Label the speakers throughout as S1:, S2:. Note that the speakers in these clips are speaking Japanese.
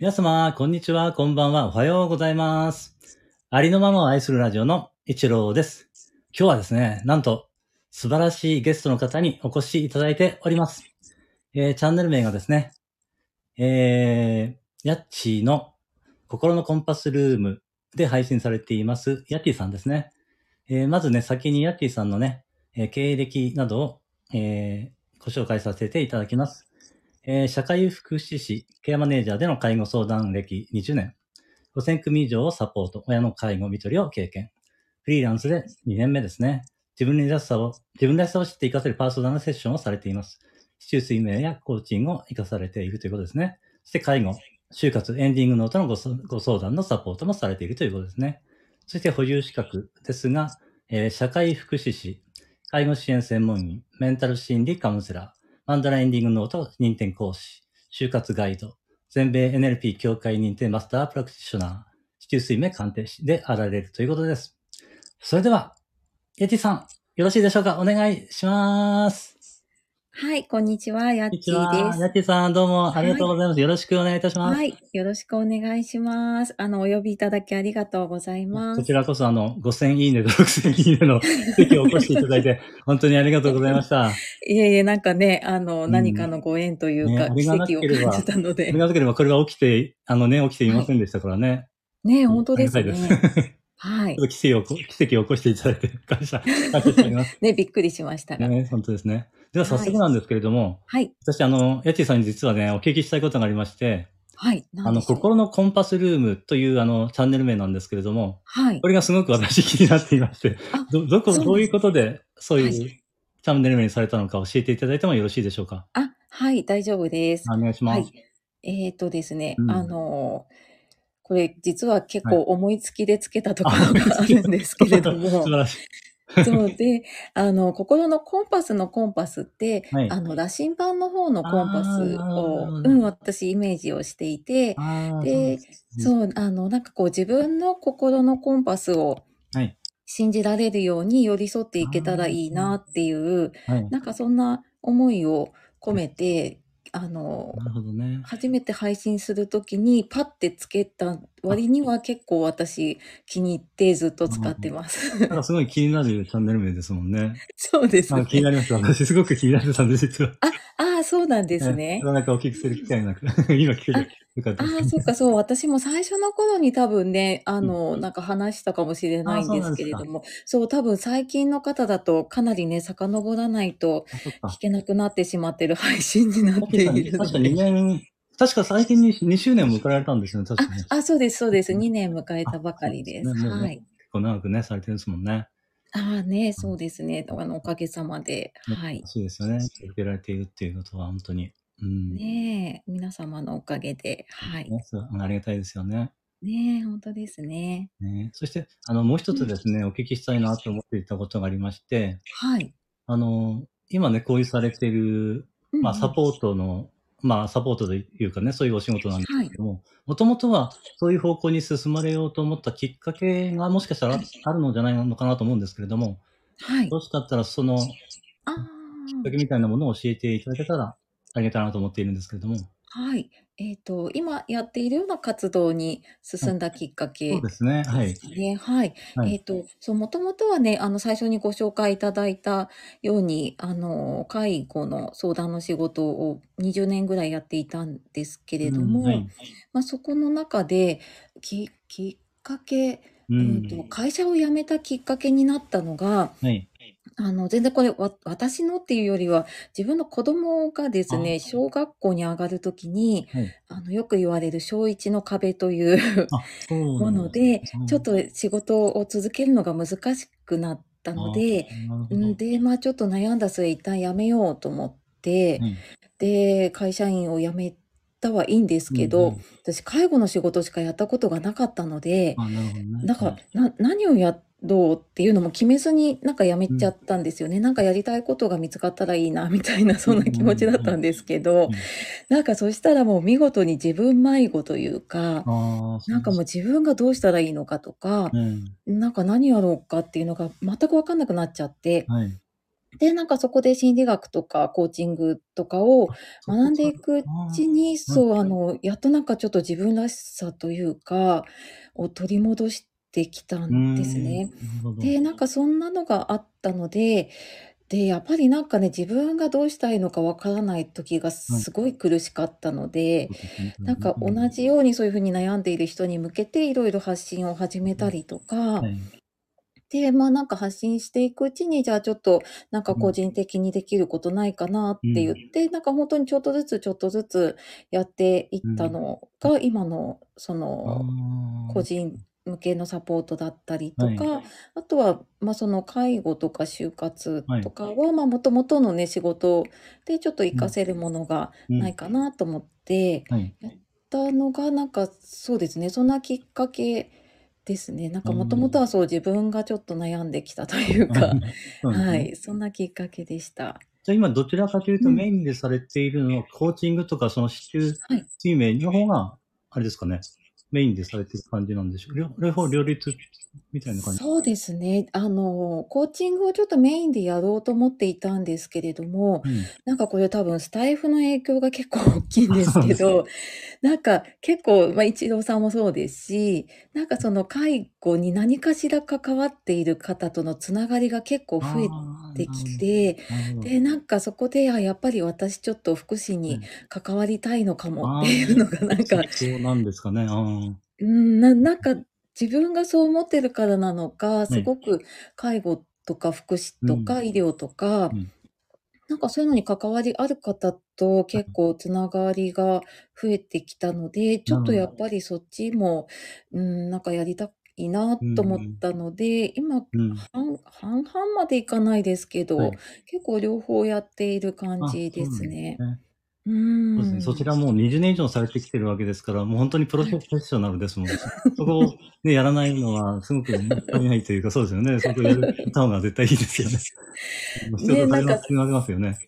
S1: 皆様、こんにちは、こんばんは、おはようございます。ありのままを愛するラジオの一郎です。今日はですね、なんと、素晴らしいゲストの方にお越しいただいております。えー、チャンネル名がですね、えー、ヤッチーの心のコンパスルームで配信されています、ヤッティさんですね。えー、まずね、先にヤッティさんのね、えー経歴などを、えーご紹介させていただきます。えー社会福祉士、ケアマネージャーでの介護相談歴20年。5000組以上をサポート、親の介護、見取りを経験。フリーランスで2年目ですね。自分らしさを、自分らしさを知って活かせるパーソナルセッションをされています。市中水明やコーチングを活かされているということですね。そして介護、就活、エンディングノートのごご相談のサポートもされているということですね。そして保有資格ですが、えー社会福祉士、介護支援専門員、メンタル心理カウンセラーア、ンダラエンディングノート認定講師、就活ガイド、全米 NLP 協会認定マスタープラクティショナー、地球水面鑑定士であられるということです。それでは、エティさん、よろしいでしょうか？お願いします。
S2: はい、こんにちは、やっちー
S1: ちは。
S2: で
S1: ヤッティさん、どうもありがとうございます。よろしくお願いいたし
S2: す。
S1: ます。
S2: はい、よろしくお願いします。あの、お呼びいただきありがとうございます。
S1: こちらこそ、あの、5000いいねと6000いいねの 席を起こしていただいて、本当にありがとうございました。あ
S2: いえいえ、なんかね、あの、
S1: うん
S2: 何かのご縁というか、
S1: ね
S2: 奇跡を感じたので
S1: り。がたければこれが起きて、あのね、起きていませんでしたからね。
S2: ね、本当ですね。はい
S1: 奇跡を、奇跡を起こしていただいて、感謝、感謝しております。
S2: ね、びっくりしましたが。
S1: ね、本当ですね。では早速なんですけれども、
S2: はい、
S1: 私、あの、ヤッティさんに実はね、お聞きしたいことがありまして、
S2: はい、
S1: あの、心のコンパスルームという、あの、チャンネル名なんですけれども、
S2: はい。
S1: こ。れがすごく私気になっていまして、
S2: あ
S1: ど、どこ、どういうことで、そういう、
S2: はい。
S1: チャンネル名にされたのか教えていただいてもよろしいでしょうか？
S2: あ、はい、大丈夫です。
S1: お願いします。
S2: はい。えっ、とですね、
S1: うん。
S2: あの、これ実は結
S1: はい。
S2: 構思いつきでつけたところがあるんですけれども、
S1: 素晴らしい。
S2: そうで、あの、心のコンパスのコンパスって、
S1: はい。
S2: あの、羅針盤の方のコンパスを、
S1: ど
S2: うん、私イメージをしていて、で、
S1: う
S2: そう、あの、なんかこう自分の心のコンパスを
S1: はい。
S2: 信じられるように寄り添っていけたらいいなっていう、
S1: はい。
S2: なんかそんな思いを込めて、あの、
S1: なるほどね。
S2: 初めて配信するときにパッてつけた割には結構私気に入ってずっと使ってます。
S1: なんかすごい気になるチャンネル名ですもんね。
S2: そうですね
S1: あ気。になりました。私すごく気になってたんです、実は。
S2: ああ、そうなんですね。
S1: なかなかお聞きする機会なく、今聞けてよかったです。
S2: ああ、そっか、そう。私も最初の頃に多分ね、あの、なんか話したかもしれないんですけれども、そう、多分最近の方だとかなりね、遡らないと
S1: あそっか
S2: 聞けなくなってしまってる配信になっているの
S1: 確か2
S2: で。
S1: 年、確か最近に2周年を迎えられたんですよね、確かに。
S2: あ、あ、そうです、そうです。2年迎えたばかりで
S1: ですねもうね
S2: はい。
S1: 結構長くね、されてるんですもんね。
S2: ああね、そうですね。あの、おかげさまで。はい。
S1: そうですよね。続けられているっていうことは本当に。うん。
S2: ねえ、皆様のおかげで。はい。
S1: ねそうありがたいですよね。
S2: ねえ、本当ですね。
S1: ねそして、あの、もう一つですね、お聞きしたいなと思っていたことがありまして、
S2: はい。
S1: あの、今ね、こういうされている、まあ、サポートの、まあ、サポートというかね、そういうお仕事なんですけども、もともとはそういう方向に進まれようと思ったきっかけがもしかしたら
S2: はい
S1: あるのじゃないのかなと思うんですけれども、
S2: はい。
S1: どうしかったらそのきっ
S2: あ
S1: か
S2: あ
S1: け。みたいなものを教えていただけたらありがたいなと思っているんですけれども、
S2: はい。えっ、と、今やっているような活動に進んだきっかけ
S1: そうですね、はい。
S2: ね。はい。
S1: はい
S2: えっ、と、そう、もともとはね、あの、最初にご紹介いただいたように、あの、介護の相談の仕事を20年ぐらいやっていたんですけれども、
S1: うんはい
S2: まあ、そこの中で、き、きっかけ、
S1: う
S2: え
S1: ん
S2: っ、と、会社を辞めたきっかけになったのが、
S1: はい。
S2: あの、全然これ、わ、私のっていうよりは、自分の子供がですね、
S1: あ
S2: 小学校に上がるときに、
S1: はい。
S2: あの、よく言われる小一の壁という
S1: あ、そう
S2: も
S1: なん
S2: ので、
S1: うん。
S2: ちょっと仕事を続けるのが難しくなったので、
S1: あなるほど。
S2: うんで、まあちょっと悩んだ末、一旦辞めようと思って、
S1: はい。
S2: で、会社員を辞めたはいいんですけ
S1: うん
S2: ど、
S1: うん。
S2: 私、介護の仕事しかやったことがなかったので、
S1: あ、なるほどね。
S2: なんか、な、何をやろうっていうのも決めずになんかやめちゃったんですよね。なんかやりたいことが見つかったらいいな、みたいな、そんな気持ちだったんですけど
S1: うん、
S2: なんかそしたらもう見事に自分迷子というか、
S1: ああ、
S2: なんかもう自分がどうしたらいいのかとか
S1: う、ん。
S2: なんか何やろうかっていうのが全くわかんなくなっちゃって、
S1: はい。
S2: で、なんかそこで心理学とかコーチングとかを
S1: そこ
S2: 学んでいくう
S1: あ
S2: ちに、
S1: ー
S2: そう、あの、やっとなんかちょっと自分らしさというか、を取り戻してきたんですね。
S1: うーんなるほど。
S2: で、なんかそんなのがあったので、で、やっぱりなんかね、自分がどうしたいのかわからない時がすごい苦しかったので、
S1: そうですね。
S2: なんか同じようにそういうふうに悩んでいる人に向けていろいろ発信を始めたりとか、
S1: はい。
S2: で、まあなんか発信していくうちに、じゃあちょっとなんか個人的にできることないかなって言って、なんか本当にちょっとずつちょっとずつやっていったのが、今のその個人向けのサポートだったりとか、
S1: は
S2: あとは、まあその介護とか就活とかは、まあ元々のね、仕事でちょっと活かせるものがないかなと思って、
S1: はい。
S2: たのが、なんかそうですね、そんなきっかけですね。なんかもともとはそう自分がちょっと悩んできたというか、
S1: そうですね。
S2: はい、そんなきっかけでした。
S1: じゃあ今どちらかというと
S2: うん。
S1: メインでされているのは、コーチングとかその支柱
S2: はい。
S1: 水面の方が、あれですかね、メインでされてる感じなんでしょう。両両方両立みたいな感じ？
S2: そうですね。あの、コーチングをちょっとメインでやろうと思っていたんですけれども、
S1: うん
S2: なんかこれ多分スタイフの影響が結構大きいんですけど、なんか結構、まあ一郎さんもそうですし、なんかその介護に何かしら関わっている方とのつながりが結構増え
S1: あー
S2: てきて、で、なんかそこで、あ、やっぱり私ちょっと福祉に
S1: うん。
S2: 関わりたいのかもっていうのがなんか、
S1: そうなんですかね。あー
S2: うん、ななんか自分がそう思ってるからなのか、
S1: い。
S2: すごく介護とか福祉とか
S1: うん。
S2: 医療とか、
S1: うん。
S2: なんかそういうのに関わりある方と結構つながりが増えてきたので、ちょっとやっぱりそっちも、うん、なんかやりたいなと思ったので、今、
S1: うん。
S2: 半半々までいかないですけど、
S1: はい
S2: 結構両方やっている感
S1: あ
S2: じです
S1: そう
S2: ね。
S1: なんですね
S2: う
S1: そうですね。
S2: ん。
S1: そちらもう20年以上されてきてるわけですから、もう本当にプロフェッショナルですもん。そこをね、やらないのはすごくもったいないというか、そうですよね。そこやるた方が絶対いいですよね。必要とされます、なりますよね。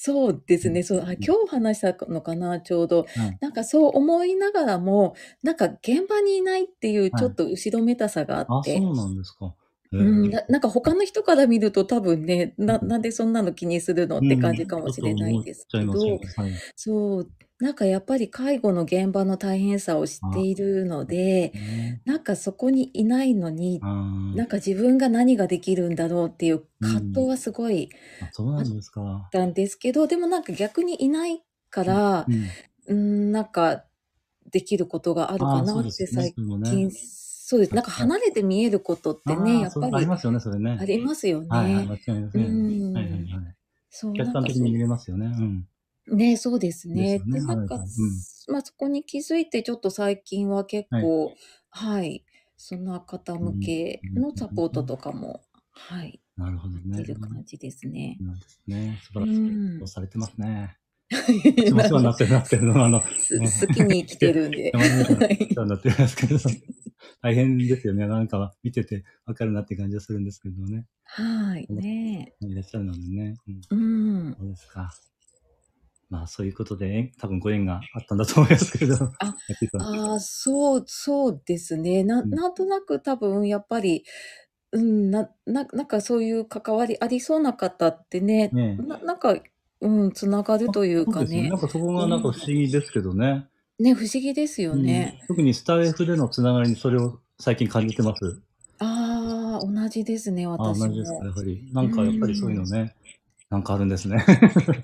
S2: そうですね。そう、あ、今日話したのかな、ちょうど。
S1: はい
S2: なんかそう思いながらも、なんか現場にいないっていうちょっと後ろめたさがあ
S1: あ、
S2: って。
S1: そうなんですか。へー
S2: うん、ななんか他の人から見ると多分ね、な、なんでそんなの気にするのって感じかもしれないですけど、
S1: うん。ちょっと思っちゃいますよね。
S2: そう、なんかやっぱり介護の現場の大変さを知っているので、
S1: はいね
S2: なんかそこにいないのに、なんか自分が何ができるんだろうっていう葛藤はすごい
S1: あそうなんですか
S2: たんですけど、でもなんか逆にいないから
S1: う、ん
S2: うん、なんかできることがあるか
S1: あーそう
S2: なって
S1: ですね
S2: 最
S1: それもね
S2: 近、そうです。なんか離れて見えることって
S1: あ
S2: ね、やっ
S1: ーそう
S2: ぱり
S1: ありますよね、それね。
S2: ありますよね。
S1: はいはい、間違いません。
S2: うん
S1: はいはいはい。
S2: そう、なんか
S1: 客観的に見れますよね。うん。
S2: ね、そうですね。
S1: ですよね
S2: で、なんか、
S1: はいはいうん
S2: まあそこに気づいて、ちょっと最近は結構、はい、そんな方向けのサポートとかも、はい、
S1: なるほど
S2: やっ
S1: ね。
S2: てる感じですね。
S1: なんですね。素
S2: う
S1: 晴らしい。されてますね。私もお世話になってるなってるのは、あの、
S2: す好きに生きてるんで。
S1: たまにお世
S2: はい
S1: 話になってるんですけど、大変ですよね。なんか見ててわかるなって感じがするんですけどね。
S2: はい、ね
S1: いらっしゃるのでね。うん。
S2: うん。
S1: そうですか。まあ、そういうことで、多分ご縁があったんだと思いますけど。
S2: あああ、そう、そうですね。な、
S1: うん
S2: なんとなく多分やっぱり、うん、な、な、なんかそういう関わりありそうな方ってね、
S1: ね
S2: な、なんか、うん、つながるというか
S1: そうですね。
S2: ね
S1: な。んかそこがなんか不思議ですけどね。
S2: ね、不思議ですよね。
S1: うん特にスタイフでのつながりにそれを最近感じてます。
S2: ああ、同じですね、
S1: あ、
S2: 私
S1: 同じですか、
S2: も。
S1: やはり。なんかやっぱりそういうのね、なんかあるんですね。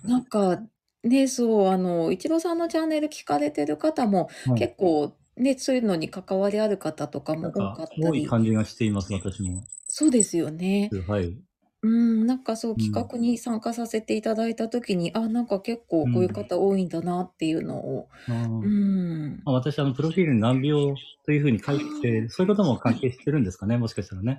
S2: なんか、ね、そう、あの、一郎さんのチャンネル聞かれてる方も、
S1: はい
S2: 結構、ね、そういうのに関わりある方とかも多か
S1: か
S2: ったり、
S1: 多い感じがしています、私も。
S2: そうですよね。
S1: はい。
S2: うん、なんかそう
S1: ん
S2: 企画に参加させていただいたときに、あ、なんか結構こういう方多いんだなっていうのを、
S1: あー
S2: うん。
S1: まあ、私、あの、プロフィールに難病というふうに書いて、そういうことも関係してるんですかね、もしかしたらね。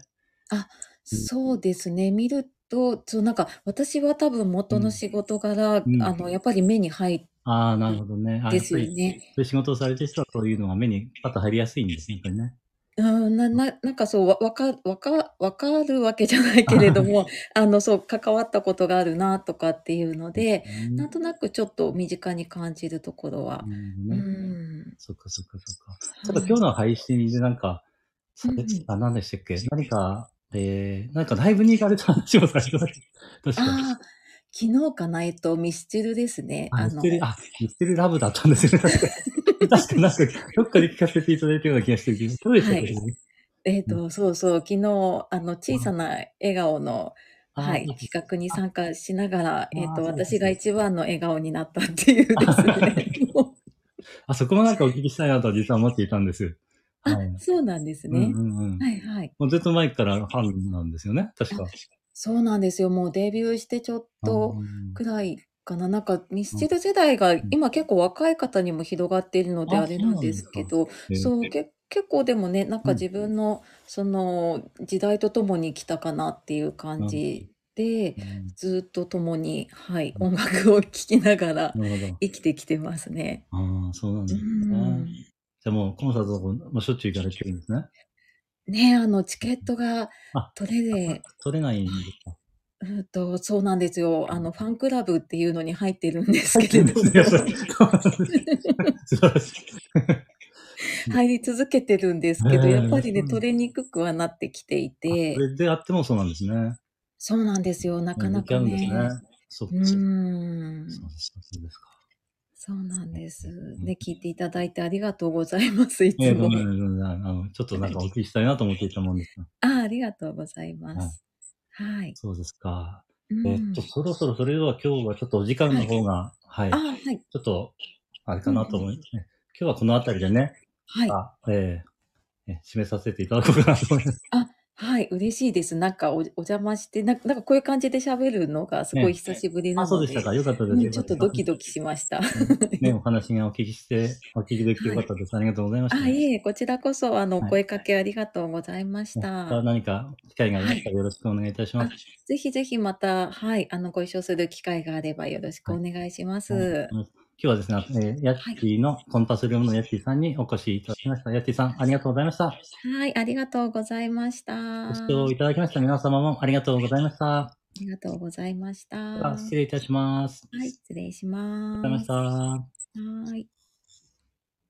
S1: うん
S2: そうですね。見ると、そう、なんか私は多分元の仕事柄、
S1: うん
S2: あの、やっぱり目に入っ
S1: ああ、なるほどね。あ
S2: ですよ
S1: やっぱり
S2: ね。
S1: そういう仕事をされてる人はそういうのが目にパッと入りやすいんですね、やっぱりね。
S2: うん、な、な、なんかそう、わ、わか、わか、わかるわけじゃないけれども、あの、そう、関わったことがあるなとかっていうので、
S1: うん
S2: なんとなくちょっと身近に感じるところは。
S1: なるほ
S2: う
S1: どね。
S2: ん。
S1: そっかそっかそっか。ただ今日の配信でなんか、され
S2: うん
S1: あ、何でしたっけ？何かえー、なんかライブに行かれた話もされてた。確かに。
S2: ああ、昨日かな、えっと、ミスチルですね。
S1: あ、ミステル、あ、ミステルラブだったんですよね。確かに。確かになんか、どっかで聞かせていただいたような気がしてるけど、どうでした？か、
S2: はい
S1: ね
S2: えっと、そうそう、昨日、あの、小さな笑顔の、
S1: あ
S2: はい、
S1: あ
S2: 企画に参加しながら、えっと、
S1: そうですね
S2: 私が一番の笑顔になったっていうですね。
S1: あ、そこもなんかお聞きしたいなとは実は思っていたんです。
S2: あ
S1: はい。、
S2: そうなんですね。
S1: うんうんうん。
S2: はいはい。
S1: もうずっと前からファンなんですよね、確か。
S2: そうなんですよ。もうデビューしてちょっと
S1: うん
S2: くらいかな。なんかミスチル世代が今結構若い方にも広がっているので
S1: あ
S2: あれなんですけど、
S1: えー
S2: そう、け結構でもね、なんか
S1: うん
S2: 自分のその時代とともに来たかなっていう感じで、
S1: うん
S2: ずっと共に、はい、
S1: うん
S2: 音楽を聴きながら。生きてきてますね。
S1: ああ、そうなん
S2: う
S1: です
S2: ん
S1: ね。じゃあもうコンサートもしょっちゅう行かれてるんですね。
S2: ねあの、チケットが
S1: あ
S2: 取れで、
S1: 取れないんですか？
S2: うんと、そうなんですよ。あの、ファンクラブっていうのに入ってるんですけれど。入り続けてるんですけど、やっぱりね、
S1: うん
S2: 取れにくくはなってきてい
S1: あ
S2: て
S1: であってもそうなんですね。
S2: そうなんですよ。なかなかね。
S1: るんですね。そうで。そうですか。
S2: そうなんです。
S1: ん
S2: ね、聞いていただいてありがとうございます。い
S1: ええ、
S2: つも
S1: ごめ。ん、ごめん、あの、ちょっとなんかお聞きしたいなと思っていたもんですが。
S2: あ、ありがとうございます。はい。
S1: そうですか。
S2: うん
S1: えっと、そろそろそれでは今日はちょっとお時間の方が、はい、
S2: あ、はい。
S1: ちょっと、あれかなと思いますね。今日はこのあたりでね、
S2: はい。
S1: あえーえ締めさせていただこうかなと思います。
S2: はい。嬉しいです。なんかお、お邪魔して、ななんかこういう感じで喋るのがすごい久しぶりな
S1: あ、
S2: ので。
S1: そうでしたか。よかったです。
S2: うん、ちょっとドキドキしました。
S1: ね、お話がお聞きして、お聞きできてよかったです。ありがとうございました。
S2: あ、いえ、こちらこそ、あの、
S1: はい
S2: 声かけありがとうございまし
S1: ま
S2: た。
S1: た何か機会がありましたらよろしくお願いいたします。
S2: ぜひぜひまた、はい、あの、ご一緒する機会があればよろしくお願いします。
S1: うん今日はですね、えーヤッティのコンパスルームのヤッティさんにお越しいただきました。ヤッティさん、ありがとうございました。
S2: はい、ありがとうございました。
S1: ご視聴いただきました皆様もありがとうございました。
S2: ありがとうございました。
S1: 失礼いたします。
S2: い、失礼します。
S1: ありがとうございました。
S2: はい。